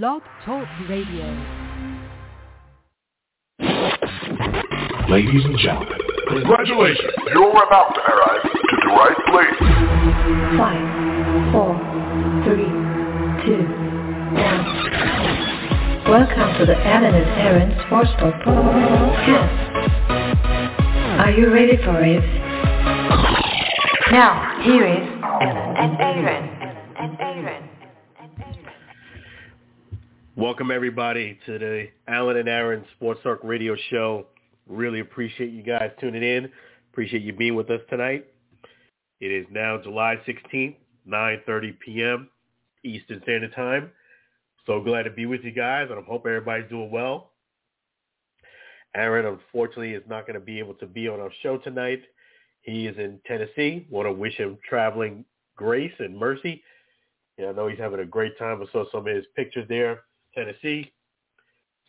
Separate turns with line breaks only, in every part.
Blog Talk Radio.
Ladies and gentlemen, congratulations. You're about to arrive to the right place.
Five, four, three, two, one. Welcome to the Alan and Aaron Sportsbook Podcast. Are you ready for it? Now, here is Alan and Aaron.
Welcome everybody to the Alan and Aaron Sports Talk Radio Show. Really appreciate you guys tuning in. Appreciate you being with us tonight. It is now July 16th, 9.30 p.m. Eastern Standard Time. So glad to be with you guys, and I hope everybody's doing well. Aaron, unfortunately, is not going to be able to be on our show tonight. He is in Tennessee. Want to wish him traveling grace and mercy. I know he's having a great time. I saw some of his pictures there, Tennessee.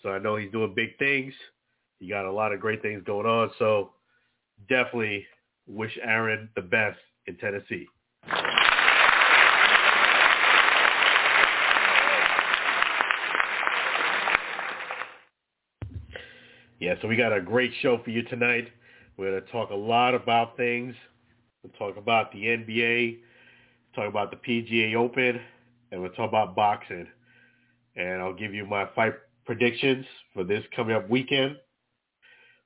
So I know he's doing big things. He got a lot of great things going on. So definitely wish Aaron the best in Tennessee. Yeah, so we got a great show for you tonight. We're going to talk a lot about things. We'll talk about the NBA, talk about the PGA Open, and we'll talk about boxing. And I'll give you my fight predictions for this coming up weekend.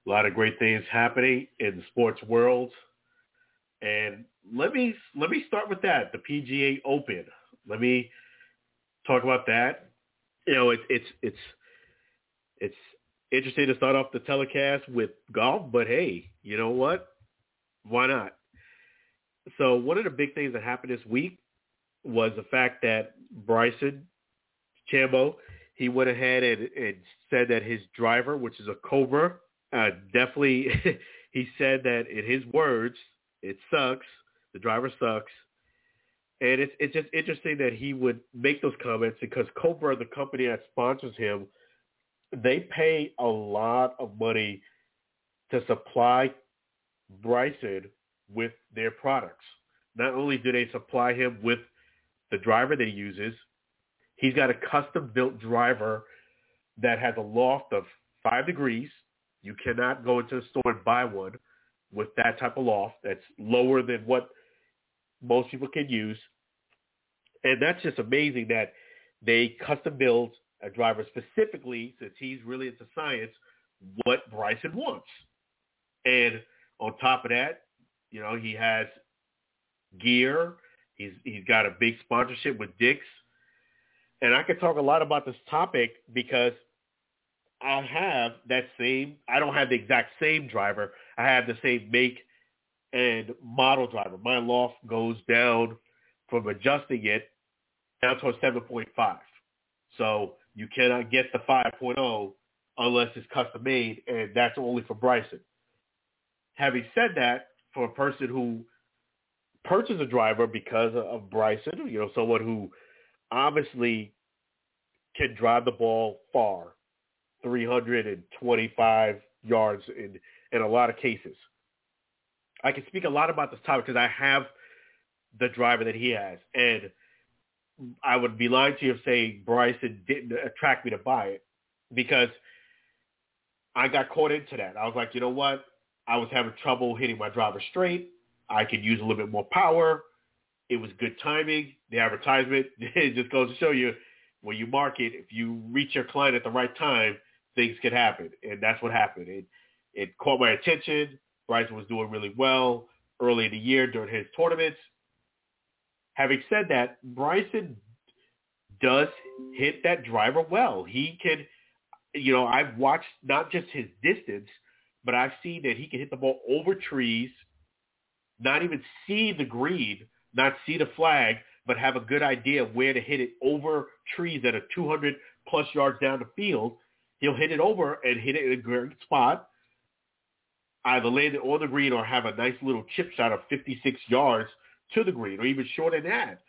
A lot of great things happening in the sports world. And let me let me start with that, the PGA Open. Let me talk about that. You know, it's it's it's it's interesting to start off the telecast with golf, but hey, you know what? Why not? So one of the big things that happened this week was the fact that Bryson DeChambeau, he went ahead and, and said that his driver, which is a Cobra, uh, definitely, he said that in his words, it sucks. The driver sucks. And it's it's just interesting that he would make those comments because Cobra, the company that sponsors him, they pay a lot of money to supply Bryson with their products. Not only do they supply him with the driver that he uses, he's got a custom built driver that has a loft of five degrees. You cannot go into the store and buy one with that type of loft that's lower than what most people can use. And that's just amazing that they custom build a driver specifically, since he's really into science, what Bryson wants. And on top of that, you know, he has gear. He's he's got a big sponsorship with Dick's. And I could talk a lot about this topic because I have that same I don't have the exact same driver. I have the same make and model driver. My loft goes down from adjusting it down to a 7.5. So you cannot get the 5.0 unless it's custom made, and that's only for Bryson. Having said that, for a person who purchased a driver because of Bryson, you know, someone who obviously can drive the ball far, 325 yards in in a lot of cases. I can speak a lot about this topic because I have the driver that he has, and I would be lying to you if say Bryson didn't attract me to buy it because I got caught into that. I was like, you know what? I was having trouble hitting my driver straight. I could use a little bit more power. It was good timing. The advertisement it just goes to show you when you market, if you reach your client at the right time, things can happen, and that's what happened. It it caught my attention. Bryson was doing really well early in the year during his tournaments. Having said that, Bryson does hit that driver well. He can, you know, I've watched not just his distance, but I've seen that he can hit the ball over trees, not even see the green, not see the flag, but have a good idea of where to hit it over trees that are 200 plus yards down the field. He'll hit it over and hit it in a great spot, either land it on the green or have a nice little chip shot of 56 yards to the green or even shorter than that.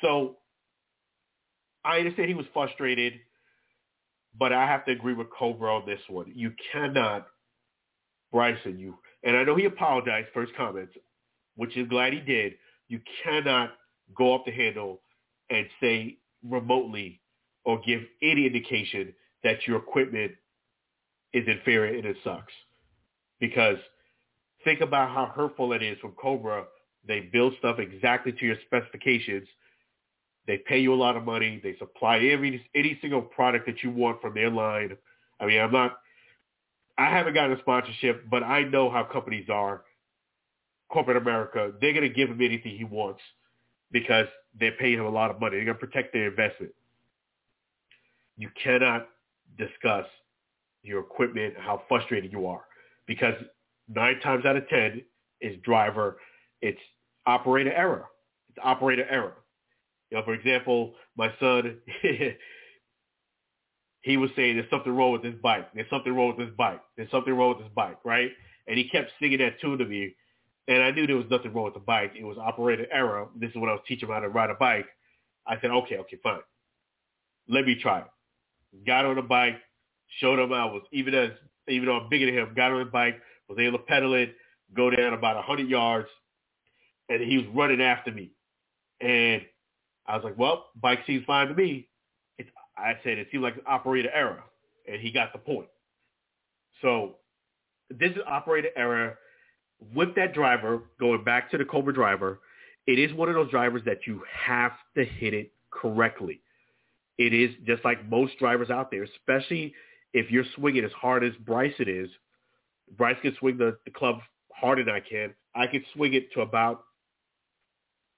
So I understand he was frustrated, but I have to agree with Cobra on this one. You cannot, Bryson, you, and I know he apologized for his comments, which is glad he did. You cannot go off the handle and say remotely or give any indication that your equipment is inferior and it sucks. Because think about how hurtful it is from Cobra. They build stuff exactly to your specifications. They pay you a lot of money. They supply every any single product that you want from their line. I mean, I'm not. I haven't gotten a sponsorship, but I know how companies are. Corporate America, they're going to give him anything he wants because they're paying him a lot of money. They're going to protect their investment. You cannot discuss your equipment, and how frustrated you are, because nine times out of ten is driver, it's operator error. It's operator error. You know, for example, my son, he was saying there's something wrong with this bike. There's something wrong with this bike. There's something wrong with this bike, right? And he kept singing that tune to me. And I knew there was nothing wrong with the bike. It was operator error. This is when I was teaching him how to ride a bike. I said, okay, okay, fine. Let me try it. Got on the bike, showed him I was even as even though I'm bigger than him, got on the bike, was able to pedal it, go down about a hundred yards, and he was running after me. And I was like, well, bike seems fine to me. I said it seemed like an operator error, and he got the point. So this is operator error with that driver, going back to the Cobra driver, it is one of those drivers that you have to hit it correctly. It is just like most drivers out there, especially if you're swinging as hard as Bryson is. Bryce can swing the, the club harder than I can. I can swing it to about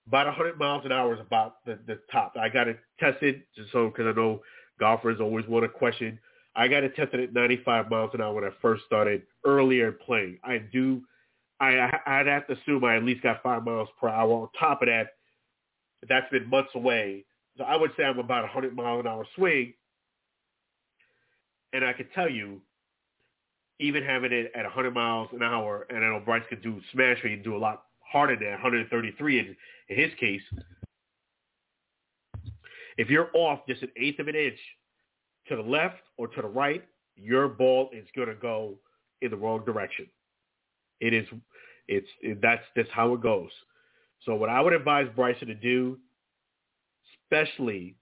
about 100 miles an hour is about the, the top. I got it tested just so because I know golfers always want to question. I got it tested at 95 miles an hour when I first started earlier playing. I do I, I'd have to assume I at least got five miles per hour. On top of that, that's been months away. So I would say I'm about a 100 mile an hour swing. And I can tell you, even having it at 100 miles an hour, and I know Bryce could do smash rate and do a lot harder than 133 in, in his case. If you're off just an eighth of an inch to the left or to the right, your ball is going to go in the wrong direction. It is, it's it, that's that's how it goes. So what I would advise Bryson to do, especially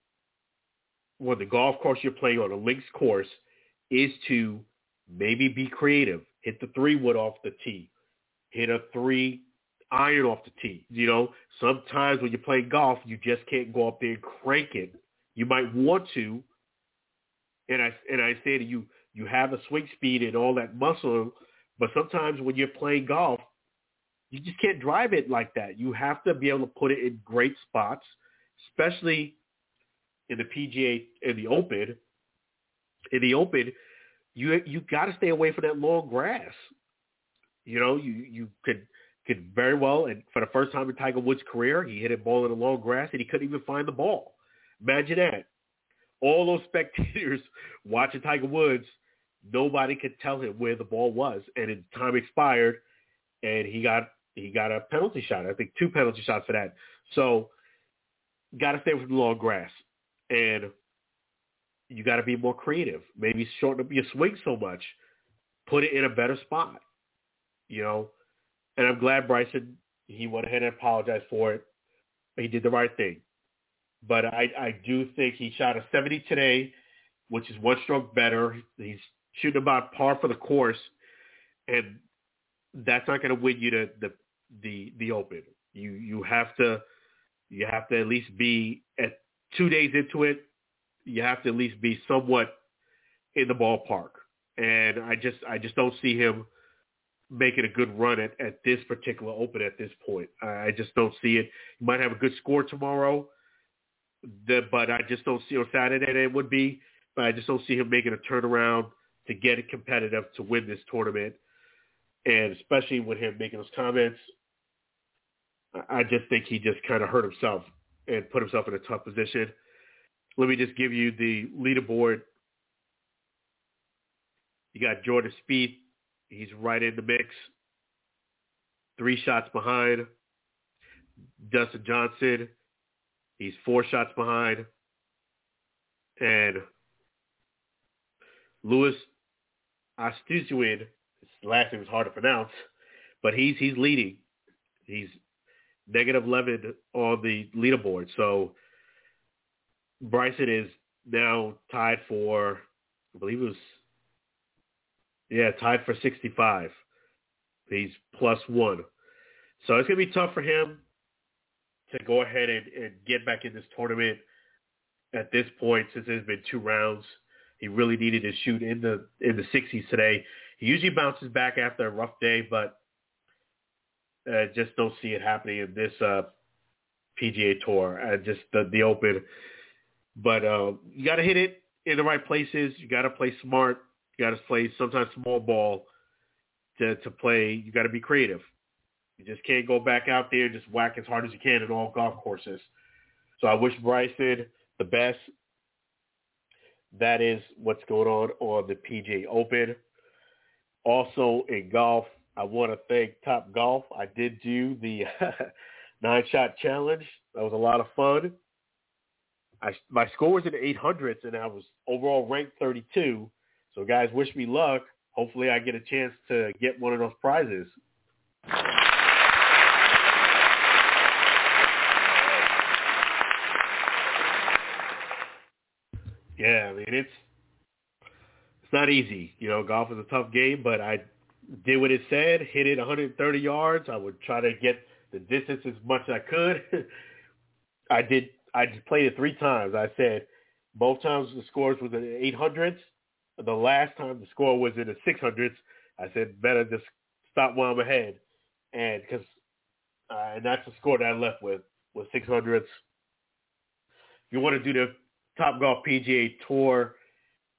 when the golf course you're playing on a links course, is to maybe be creative. Hit the three wood off the tee. Hit a three iron off the tee. You know, sometimes when you're playing golf, you just can't go up there and crank it. You might want to, and I and I say to you, you have a swing speed and all that muscle but sometimes when you're playing golf, you just can't drive it like that. You have to be able to put it in great spots, especially in the PGA in the Open. In the Open, you you got to stay away from that long grass. You know, you you could could very well, and for the first time in Tiger Woods' career, he hit a ball in the long grass and he couldn't even find the ball. Imagine that. All those spectators watching Tiger Woods nobody could tell him where the ball was, and his time expired, and he got he got a penalty shot. I think two penalty shots for that. So, got to stay with the long grass, and you got to be more creative. Maybe shorten up your swing so much, put it in a better spot. You know, and I'm glad Bryson he went ahead and apologized for it. He did the right thing. But I, I do think he shot a 70 today, which is one stroke better. He's shooting about par for the course, and that's not going to win you the, the the the Open. You you have to you have to at least be at two days into it. You have to at least be somewhat in the ballpark, and I just I just don't see him making a good run at, at this particular Open at this point. I just don't see it. He might have a good score tomorrow, the, but I just don't see on Saturday it would be. But I just don't see him making a turnaround to get it competitive to win this tournament. And especially with him making those comments, I just think he just kind of hurt himself and put himself in a tough position. Let me just give you the leaderboard. You got Jordan Spieth. He's right in the mix. Three shots behind. Dustin Johnson. He's four shots behind. And Louis Oosthuizen, his last name is hard to pronounce, but he's he's leading. He's negative 11 on the leaderboard. So Bryson is now tied for, I believe it was, yeah, tied for 65. He's plus one. So it's going to be tough for him to go ahead and, and get back in this tournament at this point since there's been two rounds. He really needed to shoot in the in the 60s today. He usually bounces back after a rough day, but uh, just don't see it happening in this uh, PGA Tour. Uh, just the, the Open. But uh, you got to hit it in the right places. You got to play smart. You got to play sometimes small ball to to play. You got to be creative. You just can't go back out there and just whack as hard as you can in all golf courses. So I wish Bryson the best. That is what's going on on the PGA Open. Also in golf, I want to thank Top Golf. I did do the nine shot challenge. That was a lot of fun. I, my score was in the 800s and I was overall ranked 32. So guys, wish me luck. Hopefully I get a chance to get one of those prizes. Yeah, I mean it's it's not easy. You know, golf is a tough game, but I did what it said, hit it 130 yards. I would try to get the distance as much as I could. I did. I played it three times. I said both times the scores was in the 800s. The last time the score was in the 600s. I said better just stop while I'm ahead, and because uh, and that's the score that I left with was 600s. If you want to do the Top Golf PGA Tour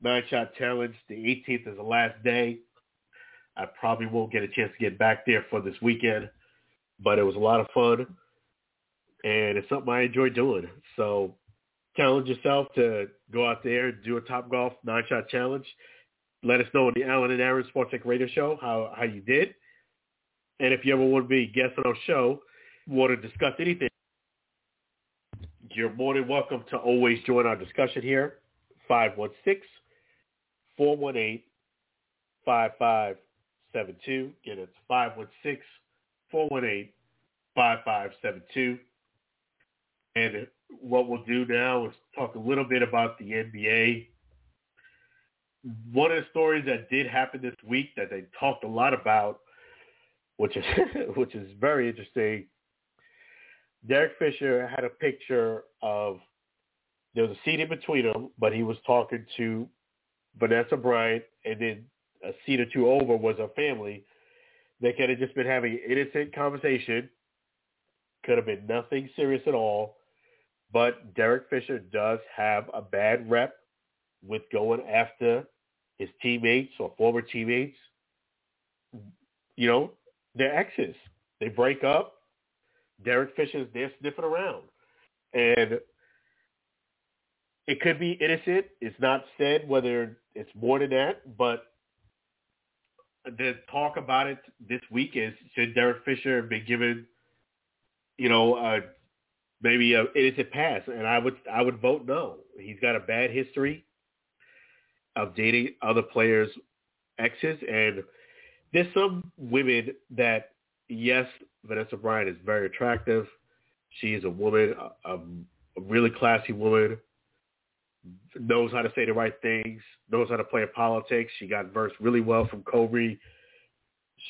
nine shot challenge, the 18th is the last day. I probably won't get a chance to get back there for this weekend, but it was a lot of fun, and it's something I enjoy doing. So challenge yourself to go out there and do a Top Golf nine shot challenge. Let us know on the Alan and Aaron Sports Talk Radio Show how how you did, and if you ever want to be a guest on our show, want to discuss anything, you're more than welcome to always join our discussion here. 516-418-5572. Again, it's 516-418-5572. And what we'll do now is talk a little bit about the NBA. One of the stories that did happen this week that they talked a lot about, which is which is very interesting. Derek Fisher had a picture of there was a seat in between them, but he was talking to Vanessa Bryant, and then a seat or two over was a family. They could have just been having an innocent conversation. Could have been nothing serious at all. But Derek Fisher does have a bad rep with going after his teammates or former teammates. You know, they're exes. They break up. Derek Fisher's there sniffing around. And it could be innocent. It's not said whether it's more than that, but the talk about it this week is should Derek Fisher be given, you know, uh, maybe a innocent pass? And I would I would vote no. He's got a bad history of dating other players' exes, and there's some women that yes, Vanessa Bryant is very attractive. She is a woman, a, a really classy woman knows how to say the right things, knows how to play politics. She got versed really well from Kobe.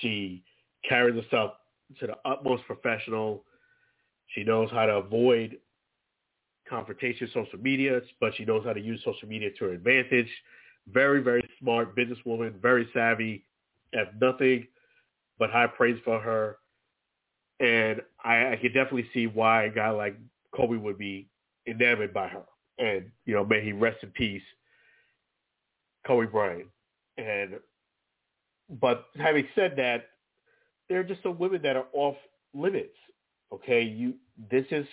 She carries herself to the utmost professional. She knows how to avoid confrontation social media, but she knows how to use social media to her advantage. Very, very smart businesswoman, very savvy. Have nothing but high praise for her. And I, I could definitely see why a guy like Kobe would be enamored by her and you know, may he rest in peace, Kobe Bryant. And but having said that, there are just some women that are off limits. Okay, you this is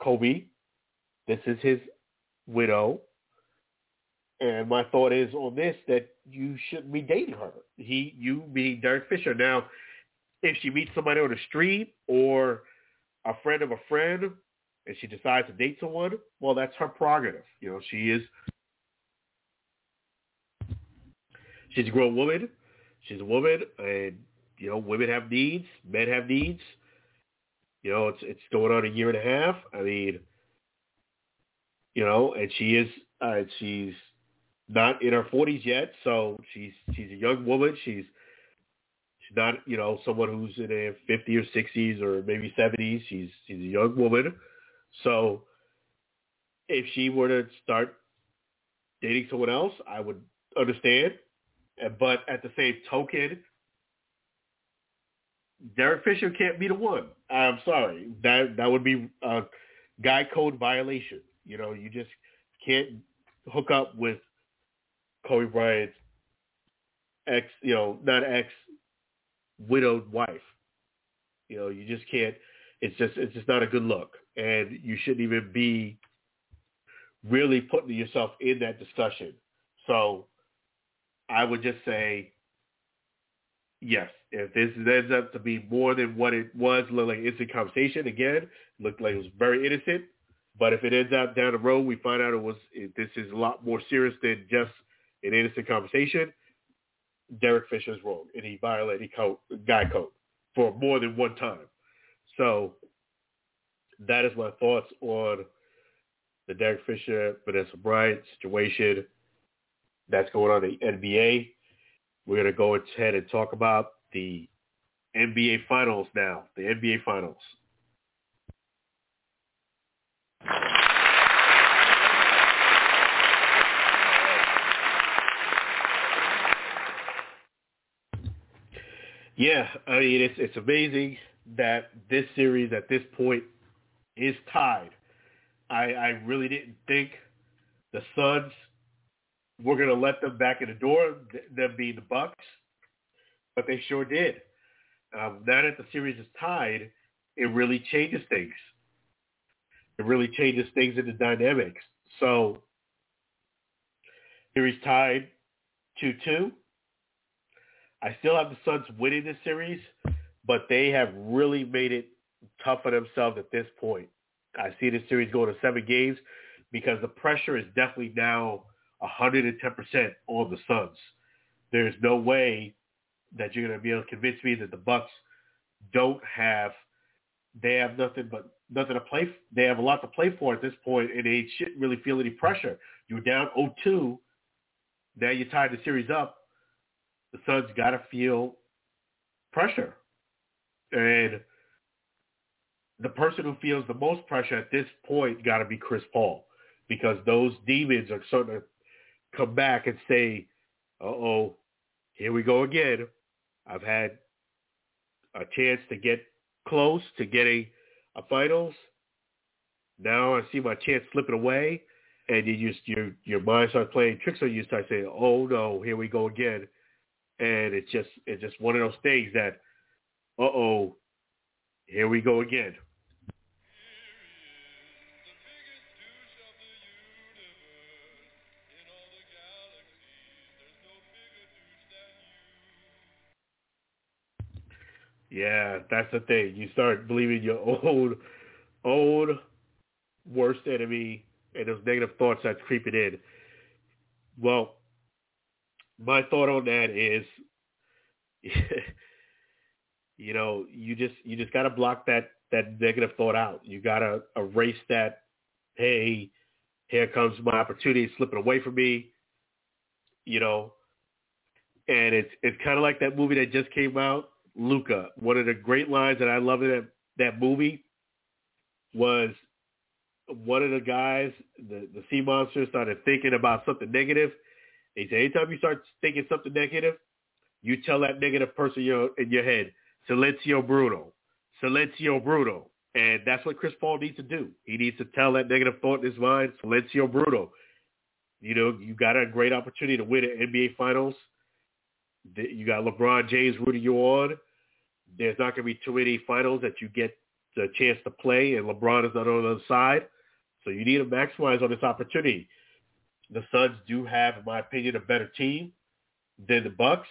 Kobe, this is his widow, and my thought is on this that you shouldn't be dating her. He, you being Derek Fisher. Now, if she meets somebody on the street or a friend of a friend and she decides to date someone, well, that's her prerogative. You know, she is she's a grown woman. She's a woman, and you know, women have needs, men have needs. You know, it's it's going on a year and a half. I mean, you know, and she is Uh, she's not in her 40s yet, so she's she's a young woman. She's she's not you know someone who's in their 50s or 60s or maybe 70s. She's she's a young woman, so if she were to start dating someone else, I would understand. But at the same token, Derek Fisher can't be the one. I'm sorry. That that would be a guy code violation. You know, you just can't hook up with Kobe Bryant's ex, you know, not ex widowed wife. You know, you just can't. It's just it's just not a good look, and you shouldn't even be really putting yourself in that discussion. So I would just say yes. If this ends up to be more than what it was, look like instant conversation again, looked like it was very innocent. But if it ends up down the road, we find out it was this is a lot more serious than just an innocent conversation. Derek Fisher's wrong, and he violated code, guy code for more than one time. So that is my thoughts on the Derek Fisher, Vanessa Bryant situation that's going on in the NBA. We're going to go ahead and talk about the NBA Finals now, the NBA Finals. Yeah, I mean it's it's amazing that this series at this point is tied. I I really didn't think the Suns were to let them back in the door, them being the Bucks, but they sure did. Um, now that the series is tied, it really changes things. It really changes things in the dynamics. So, series tied 2-2. I still have the Suns winning this series, but they have really made it tough for themselves at this point. I see this series going to seven games because the pressure is definitely now 110% on the Suns. There's no way that you're going to be able to convince me that the Bucks don't have they have nothing but nothing to play. They have a lot to play for at this point, and they shouldn't really feel any pressure. You're down 0-2. Now you tied the series up. The Suns got to feel pressure, and the person who feels the most pressure at this point got to be Chris Paul, because those demons are starting to come back and say, "Uh-oh, here we go again." I've had a chance to get close to getting a finals. Now I see my chance slipping away, and you just your your mind starts playing tricks on you. Start saying, "Oh no, here we go again," and it's just it's just one of those things that, "Uh oh, here we go again." Yeah, that's the thing. You start believing your own, own worst enemy and those negative thoughts that's creeping in. Well, my thought on that is, you know, you just you just got to block that that negative thought out. You got to erase that. Hey, here comes my opportunity slipping away from me. You know, and it's it's kind of like that movie that just came out Luca. One of the great lines that I love in that, that movie was one of the guys, the, the sea monster, started thinking about something negative. He said, anytime you start thinking something negative, you tell that negative person in your, in your head, silenzio Bruno, silenzio Bruno. And that's what Chris Paul needs to do. He needs to tell that negative thought in his mind, silenzio Bruno. You know, you got a great opportunity to win an NBA Finals. You got LeBron James rooting you on there's not going to be too many finals that you get the chance to play, and LeBron is not on the other side. So you need to maximize on this opportunity. The Suns do have, in my opinion, a better team than the Bucks,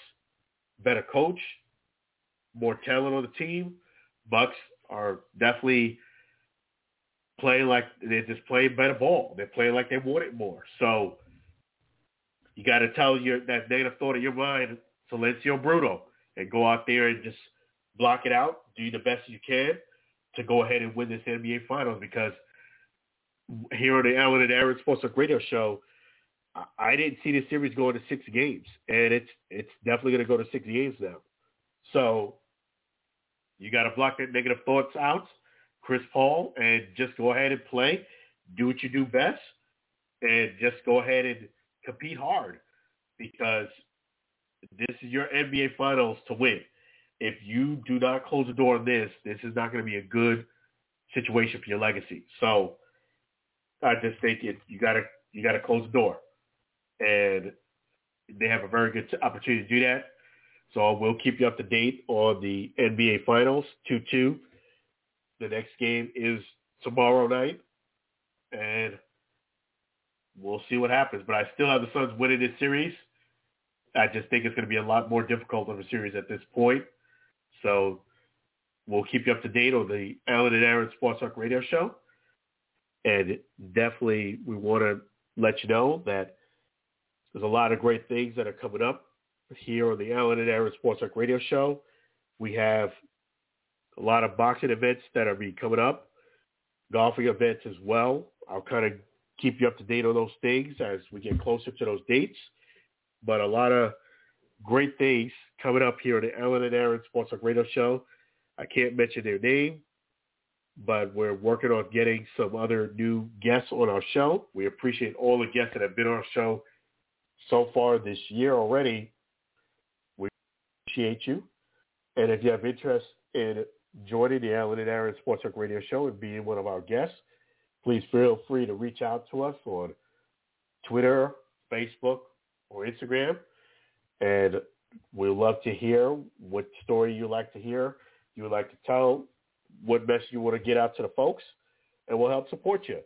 better coach, more talent on the team. Bucks are definitely playing like they're just playing better ball. They're playing like they want it more. So you got to tell your that negative thought in your mind, Silenzio Bruno, and go out there and just block it out, do the best you can to go ahead and win this NBA Finals because here on the Alan and Aaron Sports Talk Radio Show, I didn't see the series going to six games, and it's it's definitely going to go to six games now. So you got to block that negative thoughts out, Chris Paul, and just go ahead and play, do what you do best, and just go ahead and compete hard because this is your NBA Finals to win. If you do not close the door on this, this is not going to be a good situation for your legacy. So I just think it, you got to you got to close the door, and they have a very good opportunity to do that. So we'll keep you up to date on the NBA Finals, 2-2. The next game is tomorrow night, and we'll see what happens. But I still have the Suns winning this series. I just think it's going to be a lot more difficult of a series at this point. So we'll keep you up to date on the Alan and Aaron Sports Talk Radio Show. And definitely we want to let you know that there's a lot of great things that are coming up here on the Alan and Aaron Sports Talk Radio Show. We have a lot of boxing events that are be coming up, golfing events as well. I'll kind of keep you up to date on those things as we get closer to those dates. But a lot of great things coming up here on the Alan and Aaron Sports Talk Radio Show. I can't mention their name, but we're working on getting some other new guests on our show. We appreciate all the guests that have been on our show so far this year already. We appreciate you. And if you have interest in joining the Alan and Aaron Sports Talk Radio Show and being one of our guests, please feel free to reach out to us on Twitter, Facebook, or Instagram. And we'd love to hear what story you like to hear, you would like to tell, what message you want to get out to the folks, and we'll help support you.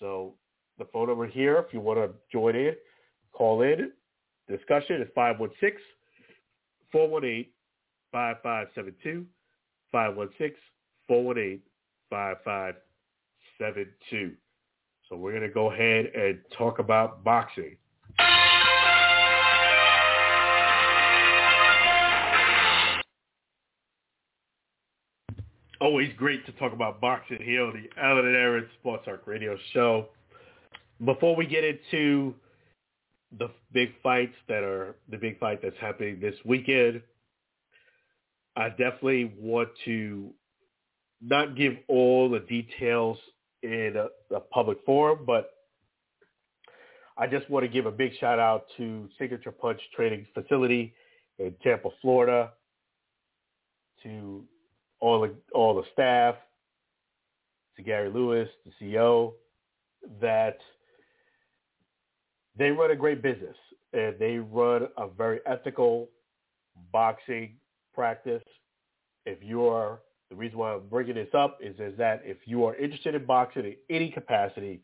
So the phone number here, if you want to join in, call in. Discussion is 516-418-5572, 516-418-5572. So we're going to go ahead and talk about boxing. Always great to talk about boxing here on the Alan and Aaron Sports Talk Radio Show. Before we get into the big fights that are the big fight that's happening this weekend, I definitely want to not give all the details in a, a public forum, but I just want to give a big shout out to Signature Punch Training Facility in Tampa, Florida, to all the all the staff, to Gary Lewis, the CEO, that they run a great business and they run a very ethical boxing practice. If you are the reason why I'm bringing this up is is that if you are interested in boxing in any capacity,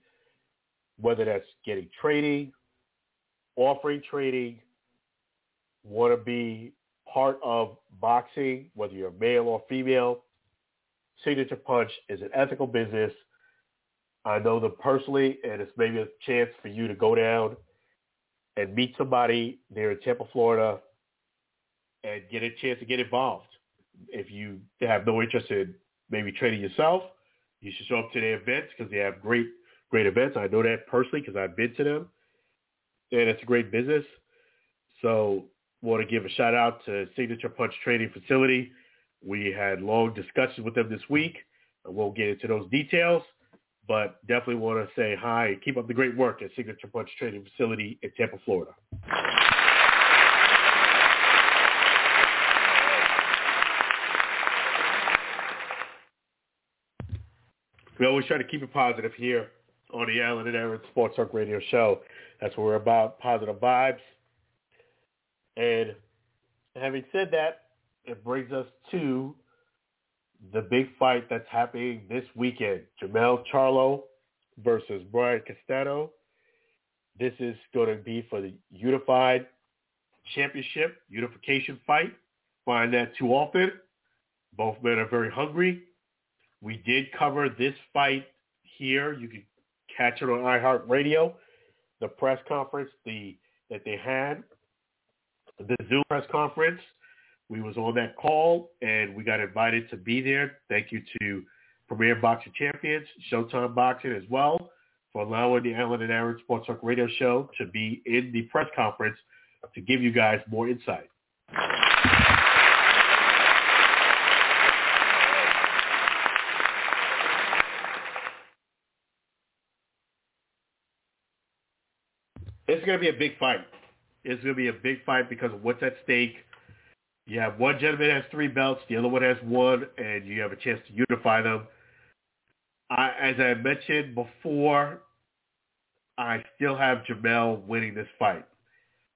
whether that's getting training, offering training, want to be part of boxing, whether you're male or female, Signature Punch is an ethical business. I know them personally, and it's maybe a chance for you to go down and meet somebody there in Tampa, Florida, and get a chance to get involved. If you have no interest in maybe training yourself, you should show up to their events because they have great, great events. I know that personally because I've been to them, and it's a great business. So want to give a shout out to Signature Punch Training Facility. We had long discussions with them this week. I won't get into those details, but definitely want to say hi keep up the great work at Signature Punch Training Facility in Tampa, Florida. We always try to keep it positive here on the Alan and Aaron Sports Talk Radio Show. That's what we're about, positive vibes. And having said that, it brings us to the big fight that's happening this weekend. Jermell Charlo versus Brian Castano. This is going to be for the unified championship, unification fight. Find that too often. Both men are very hungry. We did cover this fight here. You can catch it on iHeartRadio. The press conference the that they had the Zoom press conference. We was on that call and we got invited to be there. Thank you to Premier Boxing Champions, Showtime Boxing as well for allowing the Alan and Aaron Sports Talk Radio Show to be in the press conference to give you guys more insight. It's going to be a big fight. It's going to be a big fight because of what's at stake. You have one gentleman has three belts, the other one has one, and you have a chance to unify them. I, as I mentioned before, I still have Jermell winning this fight.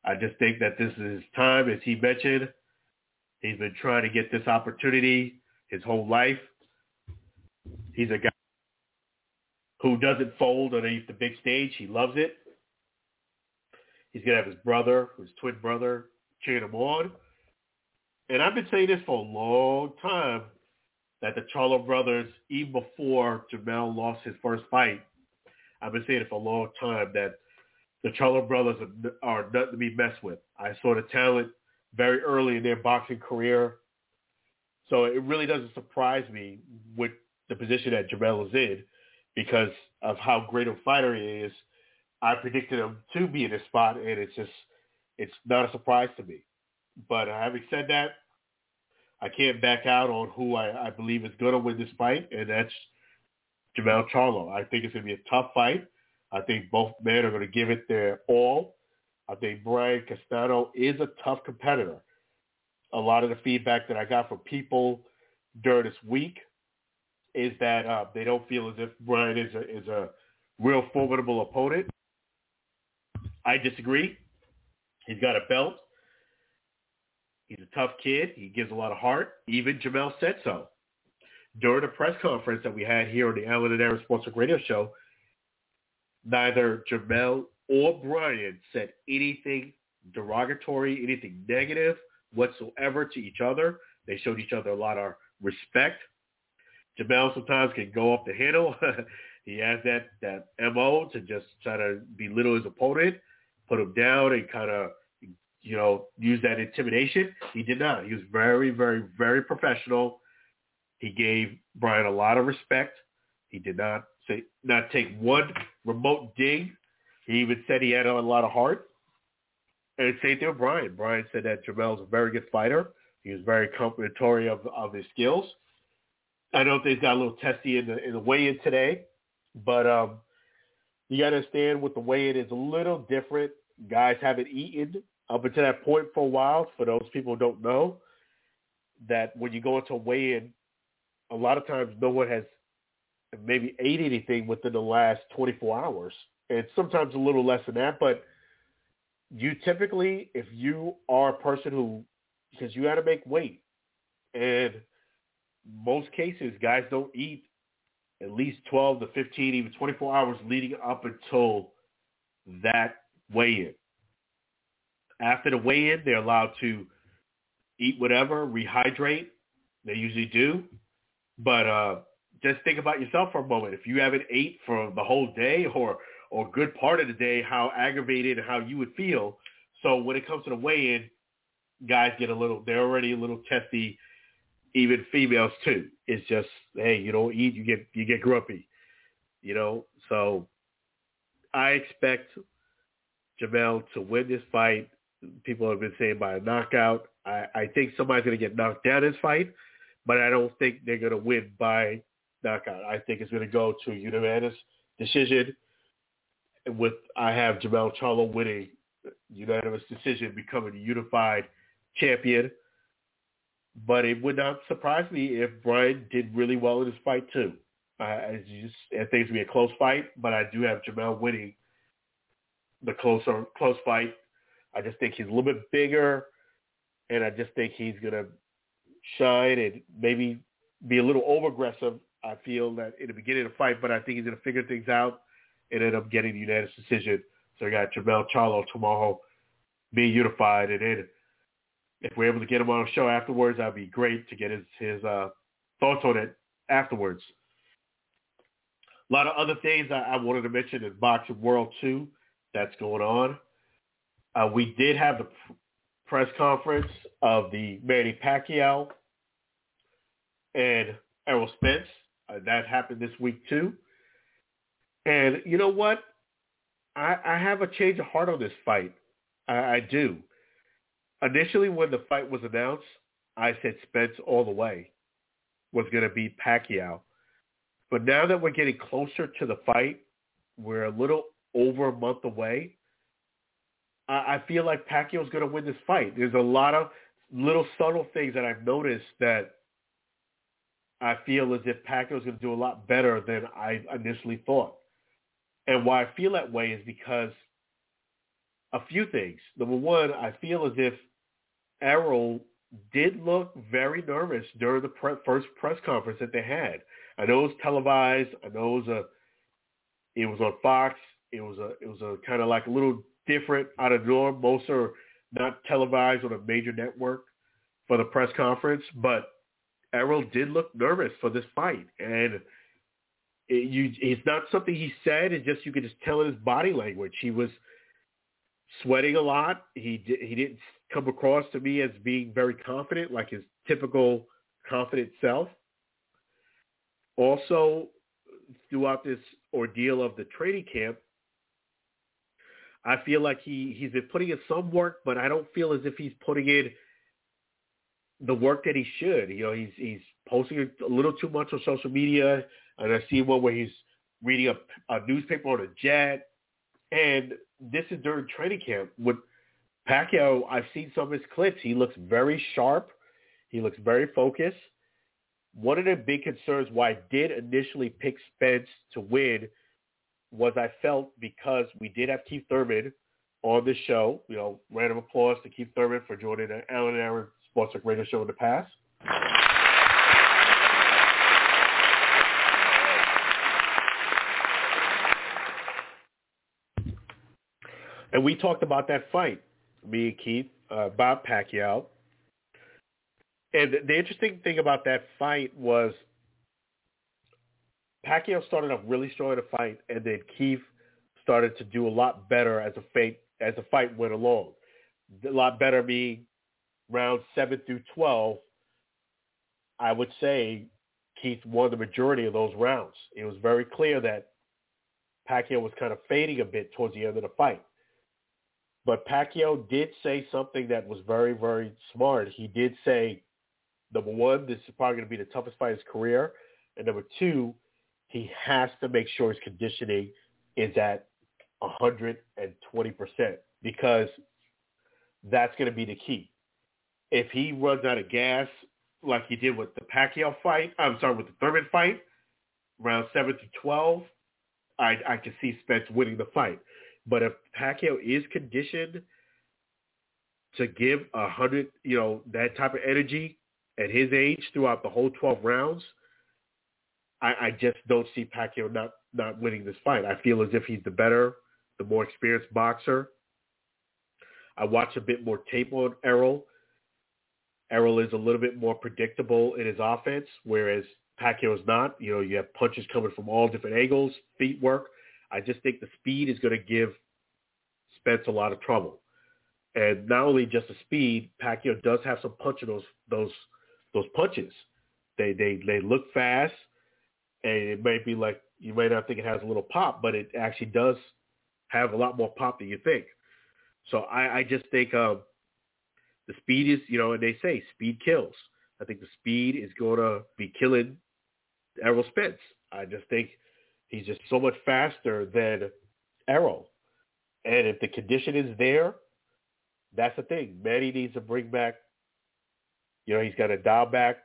I just think that this is his time, as he mentioned. He's been trying to get this opportunity his whole life. He's a guy who doesn't fold underneath the big stage. He loves it. He's going to have his brother, his twin brother, cheering him on. And I've been saying this for a long time that the Charlo brothers, even before Jermell lost his first fight, I've been saying it for a long time that the Charlo brothers are, are nothing to be messed with. I saw the talent very early in their boxing career. So it really doesn't surprise me with the position that Jermell is in because of how great a fighter he is I predicted him to be in this spot, and it's just it's not a surprise to me. But having said that, I can't back out on who I, I believe is going to win this fight, and that's Jermell Charlo. I think it's going to be a tough fight. I think both men are going to give it their all. I think Brian Castano is a tough competitor. A lot of the feedback that I got from people during this week is that uh, they don't feel as if Brian is a, is a real formidable opponent. I disagree. He's got a belt. He's a tough kid. He gives a lot of heart. Even Jermell said so. During the press conference that we had here on the Alan and Aaron Sports Radio Show, neither Jermell or Brian said anything derogatory, anything negative whatsoever to each other. They showed each other a lot of respect. Jermell sometimes can go off the handle. he has that, that MO to just try to belittle his opponent put him down and kind of, you know, use that intimidation. He did not. He was very, very, very professional. He gave Brian a lot of respect. He did not say not take one remote dig. He even said he had a lot of heart. And same thing with Brian. Brian said that Jermell's a very good fighter. He was very complimentary of of his skills. I know things got a little testy in the in the weigh-in today, but um, you got to understand with the weigh-in is a little different. Guys haven't eaten up until that point for a while. For those people who don't know, that when you go into weigh-in, a lot of times no one has maybe ate anything within the last 24 hours. And sometimes a little less than that. But you typically, if you are a person who, because you got to make weight, and most cases guys don't eat at least 12 to 15, even 24 hours leading up until that weigh-in. After the weigh-in, they're allowed to eat whatever, rehydrate. They usually do. But uh, just think about yourself for a moment. If you haven't ate for the whole day or or good part of the day, how aggravated and how you would feel. So when it comes to the weigh-in, guys get a little, they're already a little testy even females too. It's just, hey, you don't eat, you get you get grumpy, you know. So I expect Jermell to win this fight. People have been saying by a knockout. I, I think somebody's going to get knocked down in this fight, but I don't think they're going to win by knockout. I think it's going to go to unanimous decision. With I have Jermell Charlo winning unanimous decision, becoming a unified champion. But it would not surprise me if Brian did really well in this fight too. I, just, I think it's gonna be a close fight, but I do have Jermell winning the closer close fight. I just think he's a little bit bigger, and I just think he's gonna shine and maybe be a little over aggressive. I feel that in the beginning of the fight, but I think he's gonna figure things out and end up getting the unanimous decision. So I got Jermell Charlo tomorrow being unified, and then if we're able to get him on a show afterwards, that'd be great to get his his uh, thoughts on it afterwards. A lot of other things I, I wanted to mention in Boxing World 2 that's going on. Uh, we did have the press conference of the Manny Pacquiao and Errol Spence. Uh, that happened this week too. And you know what? I, I have a change of heart on this fight. I, I do. Initially, when the fight was announced, I said Spence all the way was going to beat Pacquiao. But now that we're getting closer to the fight, we're a little over a month away. I, feel like Pacquiao's going to win this fight. There's a lot of little subtle things that I've noticed that I feel as if Pacquiao's going to do a lot better than I initially thought. And why I feel that way is because a few things. Number one, I feel as if Errol did look very nervous during the pre- first press conference that they had. I know it was televised. I know it was a, it was on Fox. It was a, it was a kind of like a little different out of norm. Most are not televised on a major network for the press conference, but Errol did look nervous for this fight, and it, you, it's not something he said. It's just you could just tell in his body language. He was sweating a lot. He he didn't come across to me as being very confident, like his typical confident self. Also, throughout this ordeal of the training camp, I feel like he he's been putting in some work, but I don't feel as if he's putting in the work that he should. You know, he's he's posting a little too much on social media, and I see one where he's reading a, a newspaper on a jet, and this is during training camp. With Pacquiao, I've seen some of his clips. He looks very sharp. He looks very focused. One of the big concerns why I did initially pick Spence to win was I felt because we did have Keith Thurman on the show, you know, random applause to Keith Thurman for joining the Alan Aaron Sports Talk Radio show in the past. And we talked about that fight, me and Keith, uh, Bob Pacquiao. And the interesting thing about that fight was Pacquiao started off really strong in the fight, and then Keith started to do a lot better as a fight as the fight went along. A lot better being rounds seven through twelve. I would say Keith won the majority of those rounds. It was very clear that Pacquiao was kind of fading a bit towards the end of the fight. But Pacquiao did say something that was very, very smart. He did say, number one, this is probably going to be the toughest fight of his career. And number two, he has to make sure his conditioning is at 120% because that's going to be the key. If he runs out of gas like he did with the Pacquiao fight, I'm sorry, with the Thurman fight, round 7 to 12, I, I can see Spence winning the fight. But if Pacquiao is conditioned to give a hundred, you know, that type of energy at his age throughout the whole 12 rounds – I, I just don't see Pacquiao not not winning this fight. I feel as if he's the better, the more experienced boxer. I watch a bit more tape on Errol. Errol is a little bit more predictable in his offense, whereas Pacquiao is not. You know, you have punches coming from all different angles, feet work. I just think the speed is going to give Spence a lot of trouble. And not only just the speed, Pacquiao does have some punch in those those those punches. They they they look fast and it may be like you may not think it has a little pop, but it actually does have a lot more pop than you think. So I, I just think um, the speed is, you know, and they say speed kills. I think the speed is going to be killing Errol Spence. I just think he's just so much faster than Errol. And if the condition is there, that's the thing. Manny needs to bring back, you know, he's got to dial back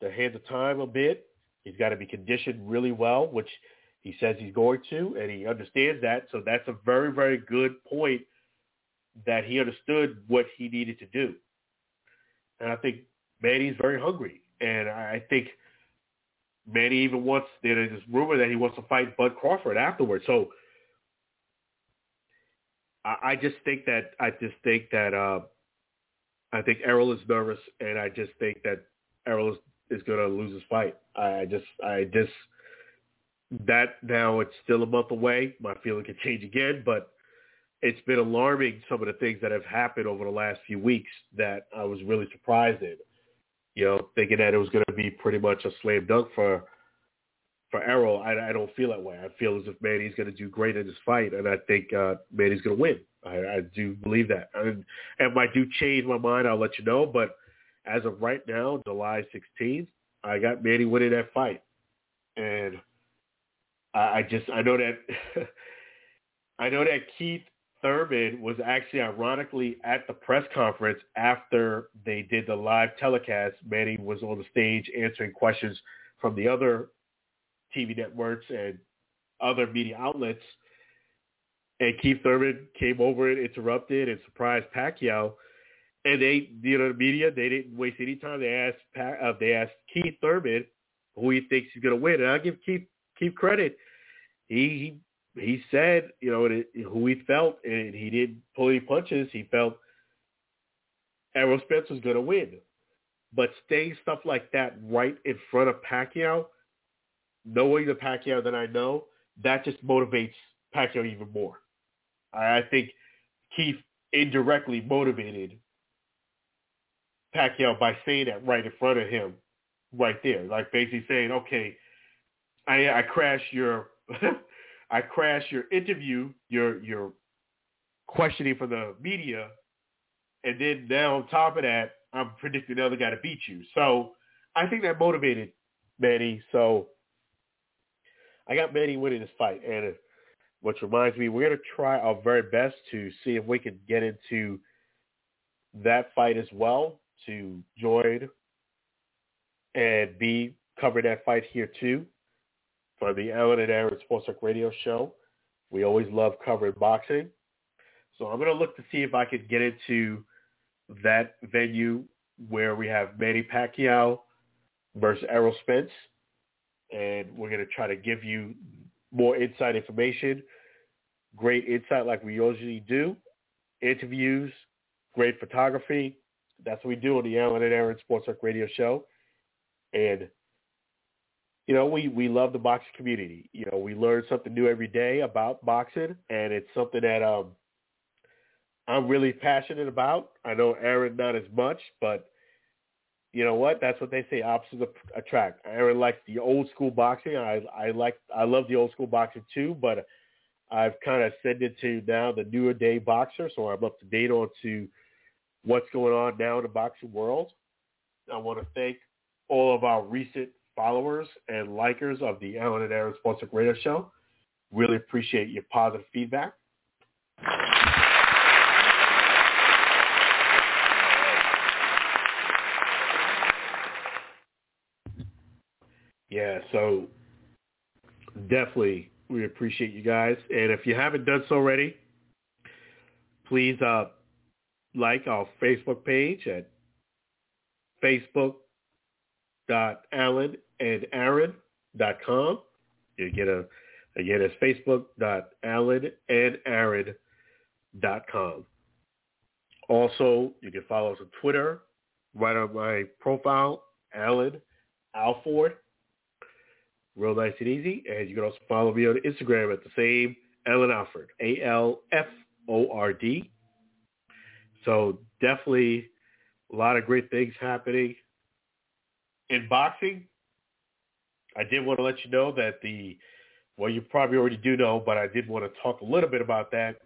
the hands of time a bit He's got to be conditioned really well, which he says he's going to, and he understands that. So that's a very, very good point that he understood what he needed to do. And I think Manny's very hungry. And I think Manny even wants, there's this rumor that he wants to fight Bud Crawford afterwards. So I, I just think that, I just think that, uh, I think Errol is nervous, and I just think that Errol is is going to lose his fight. I just, I just, that now it's still a month away. My feeling could change again, but it's been alarming some of the things that have happened over the last few weeks that I was really surprised in. You know, thinking that it was going to be pretty much a slam dunk for for Errol, I, I don't feel that way. I feel as if Manny's going to do great in this fight, and I think uh, Manny's going to win. I, I do believe that. And if I do change my mind, I'll let you know. But as of right now, July 16th, I got Manny winning that fight, and I, I just I know that I know that Keith Thurman was actually ironically at the press conference after they did the live telecast. Manny was on the stage answering questions from the other TV networks and other media outlets. And Keith Thurman came over and interrupted and surprised Pacquiao. And they, you know, the media, they didn't waste any time. They asked, uh, they asked Keith Thurman who he thinks he's going to win. And I'll give Keith, Keith credit. He, he, he said, you know, who he felt, and he didn't pull any punches. He felt Errol Spence was going to win. But saying stuff like that right in front of Pacquiao, knowing the Pacquiao that I know, that just motivates Pacquiao even more. I think Keith indirectly motivated Pacquiao by saying that right in front of him, right there, like basically saying, "Okay, I I crashed your I crash your interview, your your questioning for the media, and then now on top of that, I'm predicting the other guy to beat you." So I think that motivated Manny. So I got Manny winning this fight, and which reminds me, we're to try our very best to see if we can get into that fight as well to join and be cover that fight here too for the Alan and Aaron Sports Talk Radio Show. We always love covering boxing. So I'm going to look to see if I can get into that venue where we have Manny Pacquiao versus Errol Spence and we're going to try to give you more inside information, great insight like we usually do, interviews, great photography. That's what we do on the Alan and Aaron Sports Talk Radio Show. And, you know, we, we love the boxing community. You know, we learn something new every day about boxing, and it's something that um, I'm really passionate about. I know Aaron not as much, but you know what? That's what they say. Opposites attract. I really like the old school boxing. I I like I love the old school boxing too, but I've kind of ascended to now the newer day boxer, so I'm up to date on to what's going on now in the boxing world. I want to thank all of our recent followers and likers of the Alan and Aaron Sports Radio Show. Really appreciate your positive feedback. Yeah, so definitely we appreciate you guys. And if you haven't done so already, please uh, like our Facebook page at facebook.alanandaaron.com. You get a again it's facebook.alanandaaron.com. Also, you can follow us on Twitter, right on my profile, Alan Alford. Real nice and easy. And you can also follow me on Instagram at the same Alan Alford, A-L-F-O-R-D. So definitely a lot of great things happening in boxing. I did want to let you know that the, well, you probably already do know, but I did want to talk a little bit about that.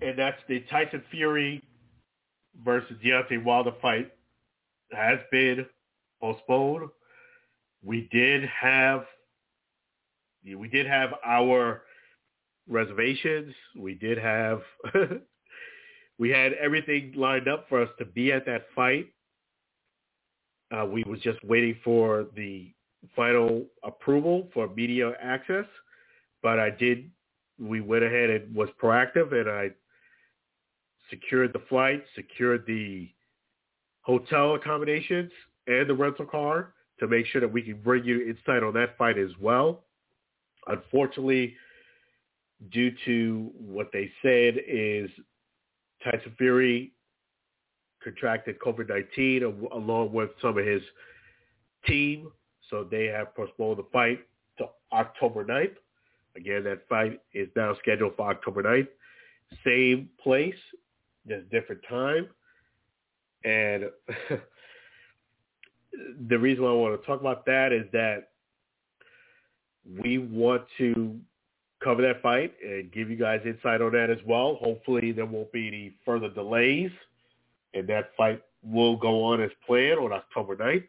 And that's the Tyson Fury versus Deontay Wilder fight has been postponed we did have we did have our reservations. We did have we had everything lined up for us to be at that fight. Uh, we was just waiting for the final approval for media access, but I did. We went ahead and was proactive, and I secured the flight, secured the hotel accommodations, and the rental car to make sure that we can bring you insight on that fight as well. Unfortunately, due to what they said is Tyson Fury contracted COVID-19 along with some of his team, so they have postponed the fight to October 9th. Again, that fight is now scheduled for October 9th. Same place, just different time. And the reason why I want to talk about that is that we want to cover that fight and give you guys insight on that as well. Hopefully there won't be any further delays and that fight will go on as planned on October 9th.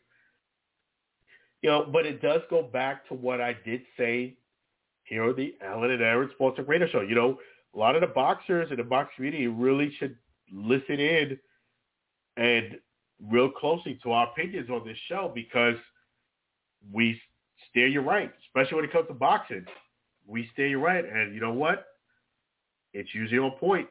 You know, but it does go back to what I did say here on the Alan and Aaron Sports and Radio Show. You know, a lot of the boxers in the box community really should listen in and real closely to our opinions on this show because we steer you right, especially when it comes to boxing. We stay right, and you know what? It's usually on point.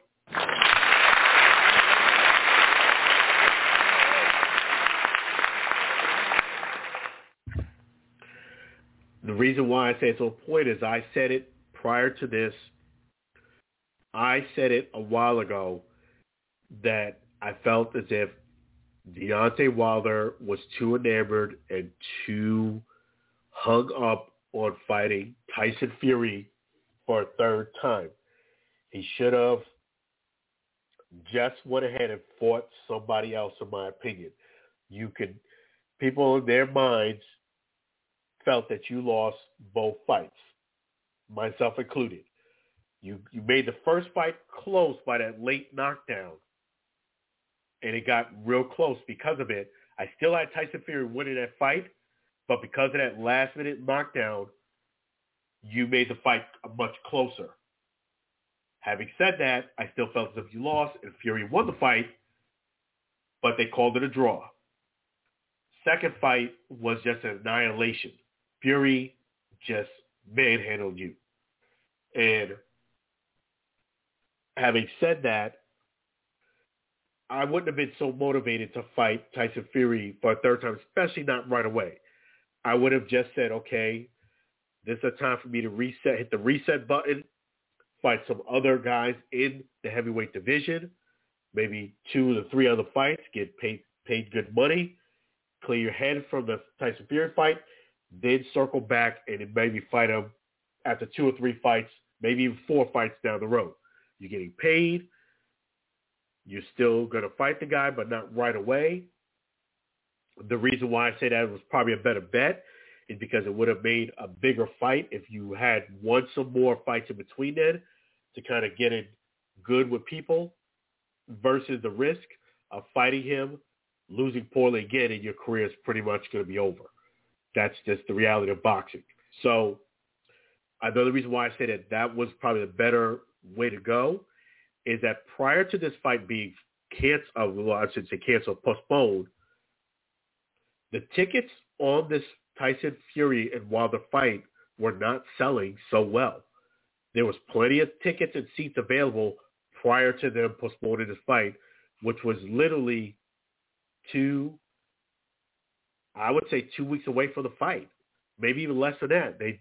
The reason why I say it's on point is I said it prior to this. I said it a while ago that I felt as if Deontay Wilder was too enamored and too hung up on fighting Tyson Fury for a third time. He should have just went ahead and fought somebody else, in my opinion. You could, people in their minds felt that you lost both fights, myself included. You you made the first fight close by that late knockdown, and it got real close because of it. I still had Tyson Fury winning that fight, but because of that last minute knockdown, you made the fight much closer. Having said that, I still felt as if you lost and Fury won the fight, but they called it a draw. Second fight was just an annihilation. Fury just manhandled you. And having said that, I wouldn't have been so motivated to fight Tyson Fury for a third time, especially not right away. I would have just said, okay, this is a time for me to reset, hit the reset button, fight some other guys in the heavyweight division, maybe two or three other fights, get paid paid good money, clear your head from the Tyson Fury fight, then circle back and maybe fight him after two or three fights, maybe even four fights down the road. You're getting paid. You're still going to fight the guy, but not right away. The reason why I say that was probably a better bet is because it would have made a bigger fight if you had one some more fights in between then to kind of get it good with people versus the risk of fighting him, losing poorly again, and your career is pretty much going to be over. That's just the reality of boxing. So another reason why I say that that was probably the better way to go is that prior to this fight being canceled, uh, well, I should say canceled, postponed, the tickets on this Tyson Fury and Wilder fight were not selling so well. There was plenty of tickets and seats available prior to them postponing this fight, which was literally two, I would say two weeks away from the fight, maybe even less than that. They,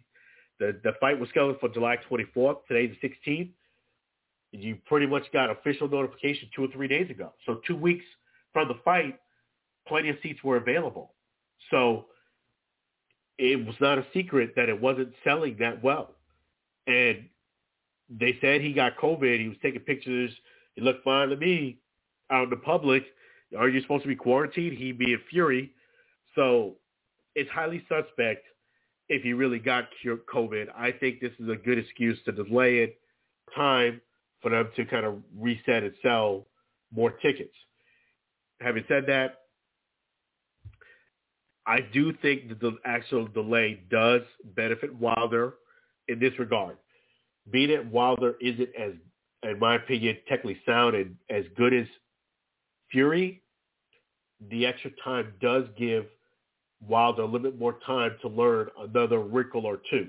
the the fight was scheduled for July 24th. Today's the 16th. You pretty much got official notification two or three days ago. So two weeks from the fight, plenty of seats were available. So it was not a secret that it wasn't selling that well. And they said he got COVID. He was taking pictures. It looked fine to me out in the public. Are you supposed to be quarantined? He being Fury. So it's highly suspect if he really got COVID. I think this is a good excuse to delay it time for them to kind of reset and sell more tickets. Having said that, I do think that the actual delay does benefit Wilder in this regard. Being that Wilder isn't as, in my opinion, technically sound and as good as Fury, the extra time does give Wilder a little bit more time to learn another wrinkle or two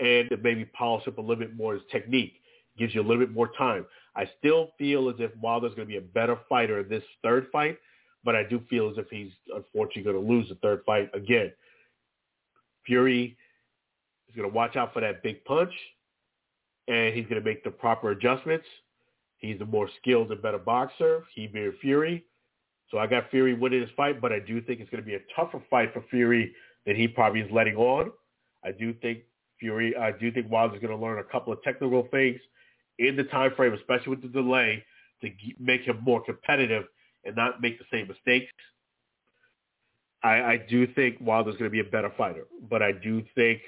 and maybe polish up a little bit more his technique. Gives you a little bit more time. I still feel as if Wilder's going to be a better fighter in this third fight but I do feel as if he's unfortunately going to lose the third fight again. Fury is going to watch out for that big punch, and he's going to make the proper adjustments. He's a more skilled and better boxer. He being Fury. So I got Fury winning this fight, but I do think it's going to be a tougher fight for Fury than he probably is letting on. I do think Fury, I do think Wilder's going to learn a couple of technical things in the time frame, especially with the delay, to make him more competitive and not make the same mistakes. I, I do think Wilder's going to be a better fighter, but I do think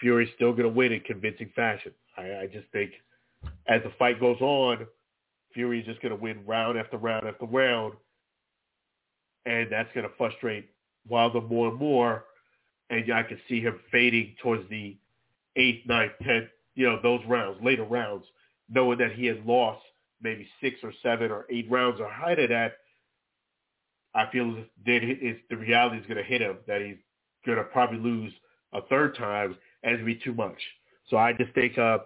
Fury's still going to win in convincing fashion. I, I just think as the fight goes on, Fury's just going to win round after round after round, and that's going to frustrate Wilder more and more, and I can see him fading towards the eighth, ninth, tenth, you know, those rounds, later rounds, knowing that he has lost maybe six or seven or eight rounds or higher that, I feel that is the reality is going to hit him that he's going to probably lose a third time and it'll be too much. So I just think, uh,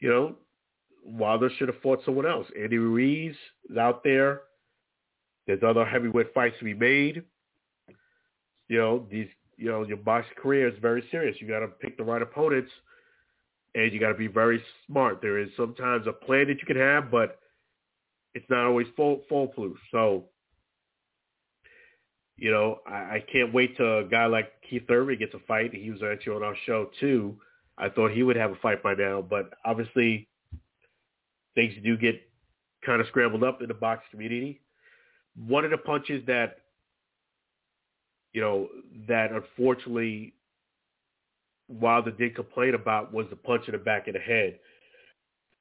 you know, Wilder should have fought someone else. Andy Ruiz is out there. There's other heavyweight fights to be made. You know, these, you know, your boxing career is very serious. You got to pick the right opponents, and you got to be very smart. There is sometimes a plan that you can have, but it's not always full foolproof. So, you know, I, I can't wait till a guy like Keith Thurman gets a fight. He was actually on our show too. I thought he would have a fight by now, but obviously things do get kind of scrambled up in the box community. One of the punches that, you know, that unfortunately Wilder did complain about was the punch in the back of the head.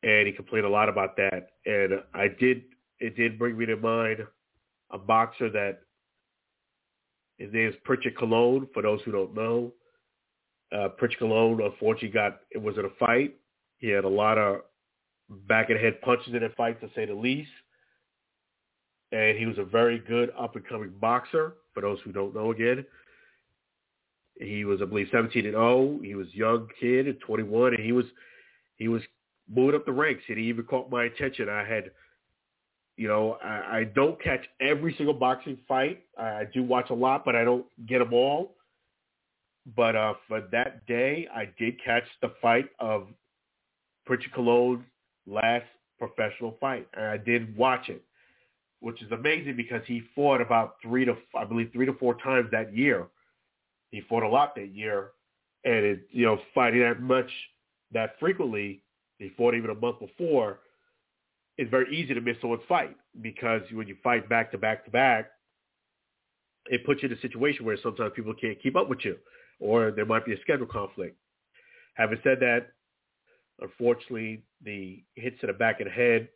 And he complained a lot about that. And I did, it did bring me to mind a boxer that his name is Prichard Colón, for those who don't know. Uh, Prichard Colón, unfortunately, got, it was in a fight. He had a lot of back of the head punches in that fight, to say the least. And he was a very good up-and-coming boxer, for those who don't know again. He was, I believe, 17 and 0. He was a young kid at 21, and he was he was moving up the ranks. And he even caught my attention. I had, you know, I, I don't catch every single boxing fight. I do watch a lot, but I don't get them all. But uh, for that day, I did catch the fight of Prichard Colón's last professional fight, and I did watch it, which is amazing because he fought about three to I believe three to four times that year. He fought a lot that year, and it, you know fighting that much that frequently, he fought even a month before. It's very easy to miss someone's fight because when you fight back to back to back, it puts you in a situation where sometimes people can't keep up with you, or there might be a schedule conflict. Having said that, Unfortunately, the hits to the back of the head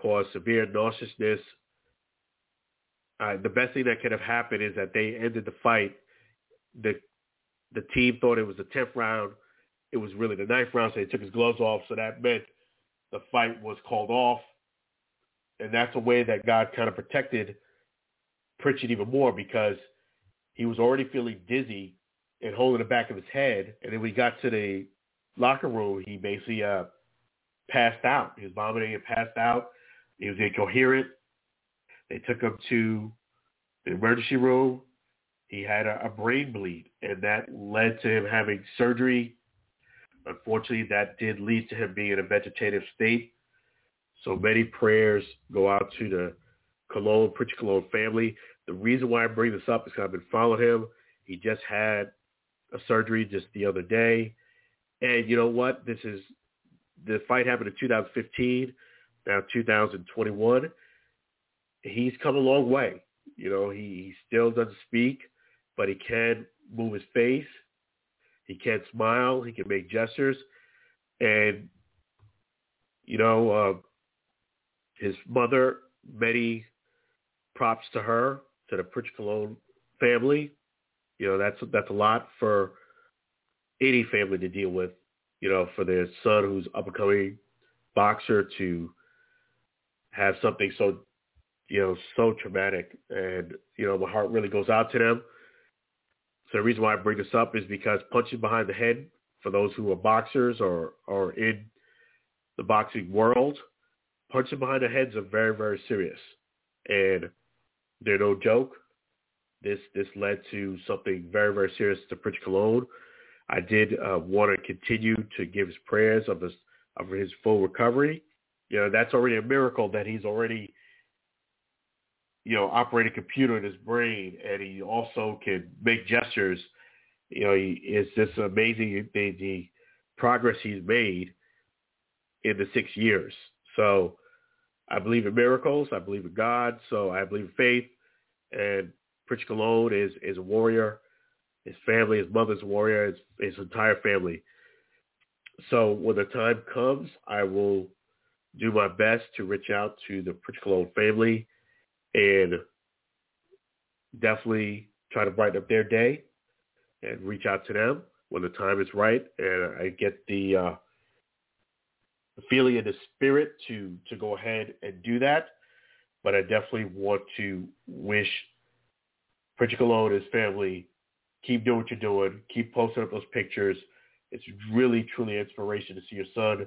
caused severe nauseousness. Uh, the best thing that could have happened is that they ended the fight. The the team thought it was the tenth round. It was really the ninth round, so they took his gloves off. So that meant the fight was called off, and that's a way that God kind of protected Pritchett even more because he was already feeling dizzy and holding the back of his head, and then we got to the locker room, he basically uh, passed out. He was vomiting and passed out. He was incoherent. They took him to the emergency room. He had a, a brain bleed, and that led to him having surgery. Unfortunately, that did lead to him being in a vegetative state. So many prayers go out to the Colón, Prichard Colón family. The reason why I bring this up is because I've been following him. He just had a surgery just the other day. And you know what? This is the fight happened in 2015, now 2021. He's come a long way. You know, he, he still doesn't speak, but he can move his face. He can smile. He can make gestures. And, you know, uh, his mother, many props to her, to the Prichard Colón family. You know, that's that's a lot for any family to deal with, you know, for their son who's up and coming boxer to have something so, you know, so traumatic. And, you know, my heart really goes out to them. So the reason why I bring this up is because punching behind the head for those who are boxers or are in the boxing world, punching behind the heads are very, very serious. And they're no joke. This this led to something very, very serious to Prichard Colón. I did uh, want to continue to give his prayers of his of his full recovery. You know, that's already a miracle that he's already, you know, operate a computer in his brain, and he also can make gestures. You know, he, it's just amazing the, the progress he's made in the six years. So I believe in miracles. I believe in God. So I believe in faith. and Pritch Colon is is a warrior. His family, his mother's warrior. His, his entire family. So when the time comes, I will do my best to reach out to the Pritch Colon family and definitely try to brighten up their day and reach out to them when the time is right and I get the uh, feeling and the spirit to to go ahead and do that. But I definitely want to wish Pritch Colon and his family keep doing what you're doing, keep posting up those pictures. It's really truly inspiration to see your son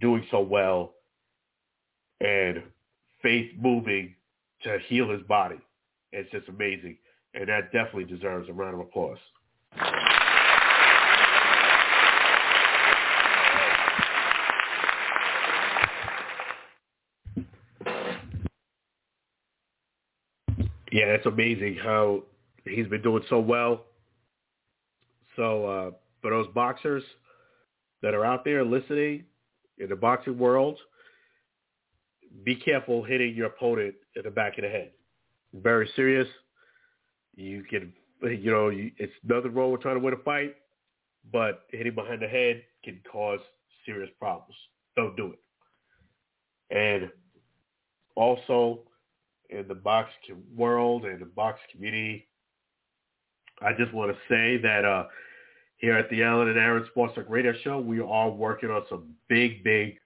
doing so well and faith moving to heal his body. It's just amazing. And that definitely deserves a round of applause. Yeah, it's amazing how he's been doing so well. So uh, for those boxers that are out there listening in the boxing world, be careful hitting your opponent in the back of the head. Very serious. You can, you know, you, it's nothing wrong with trying to win a fight, but hitting behind the head can cause serious problems. Don't do it. And also, in the box world and the box community, I just want to say that uh, here at the Alan and Aaron Sports Talk Radio Show, we are working on some big, big,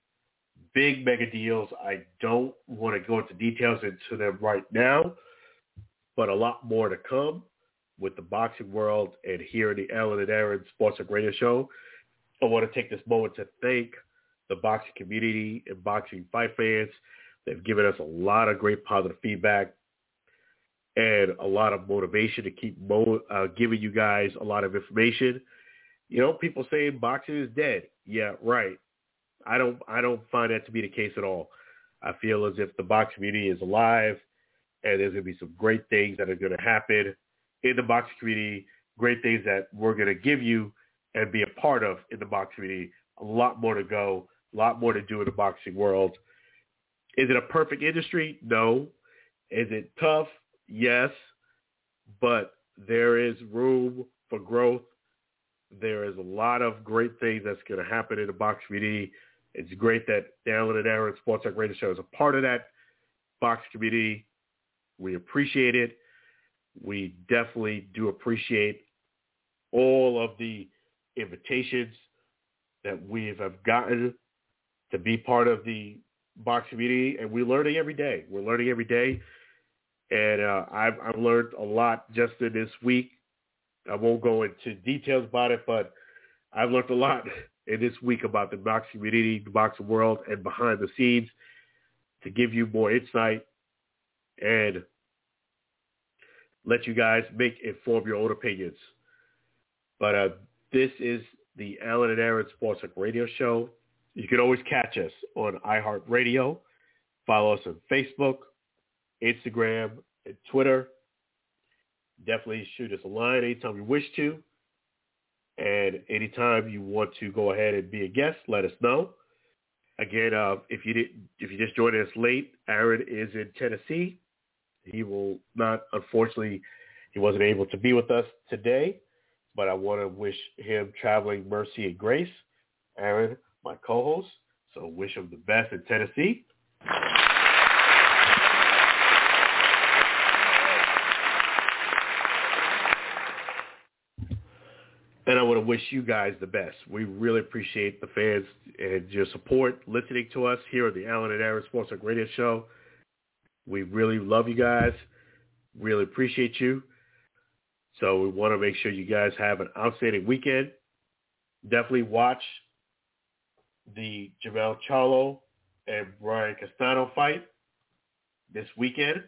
big mega deals. I don't want to go into details into them right now, but a lot more to come with the boxing world and here in the Alan and Aaron Sports Talk Radio Show. I want to take this moment to thank the boxing community and boxing fight fans They've given us a lot of great positive feedback and a lot of motivation to keep mo- uh, giving you guys a lot of information. You know, people saying boxing is dead. Yeah, right. I don't I don't find that to be the case at all. I feel as if the boxing community is alive and there's going to be some great things that are going to happen in the boxing community, great things that we're going to give you and be a part of in the boxing community. A lot more to go, a lot more to do in the boxing world. Is it a perfect industry? No. Is it tough? Yes. But there is room for growth. There is a lot of great things that's going to happen in the box community. It's great that the Alan and Aaron Sports Talk Radio Show is a part of that box community. We appreciate it. We definitely do appreciate all of the invitations that we have gotten to be part of the box community, and we're learning every day. We're learning every day, and uh, I've, I've learned a lot just in this week. I won't go into details about it, but I've learned a lot in this week about the boxing community, the boxing world, and behind the scenes to give you more insight and let you guys make inform your own opinions. But uh, this is the Alan and Aaron Sports Talk Radio Show. You can always catch us on iHeartRadio. Follow us on Facebook, Instagram, and Twitter. Definitely shoot us a line anytime you wish to. And anytime you want to go ahead and be a guest, let us know. Again, uh, if you did, if you just joined us late, Aaron is in Tennessee. He will not, unfortunately, he wasn't able to be with us today, but I want to wish him traveling mercy and grace. Aaron, my co-host. So wish him the best in Tennessee. And I want to wish you guys the best. We really appreciate the fans and your support, listening to us here at the Alan and Aaron Sports Talk Radio Show. We really love you guys. Really appreciate you. So we want to make sure you guys have an outstanding weekend. Definitely watch the Jermell Charlo and Brian Castano fight this weekend.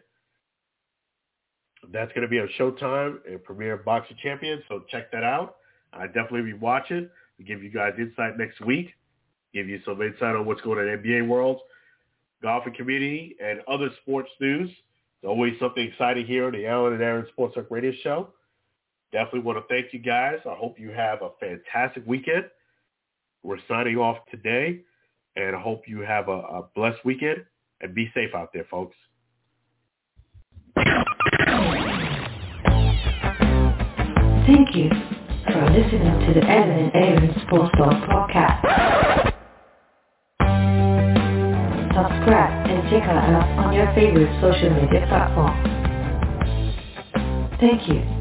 That's going to be on Showtime and Premier Boxing Champion, so check that out. I definitely be watching to give you guys insight next week, give you some insight on what's going on in the NBA world, golfing community, and other sports news. There's always something exciting here on the Alan and Aaron Sports Talk Radio Show. Definitely want to thank you guys. I hope you have a fantastic weekend. We're signing off today, and I hope you have a, a blessed weekend and be safe out there, folks.
Thank you for listening to the Evan and Aaron Sports Talk podcast. Subscribe and check us out on your favorite social media platform. Thank you.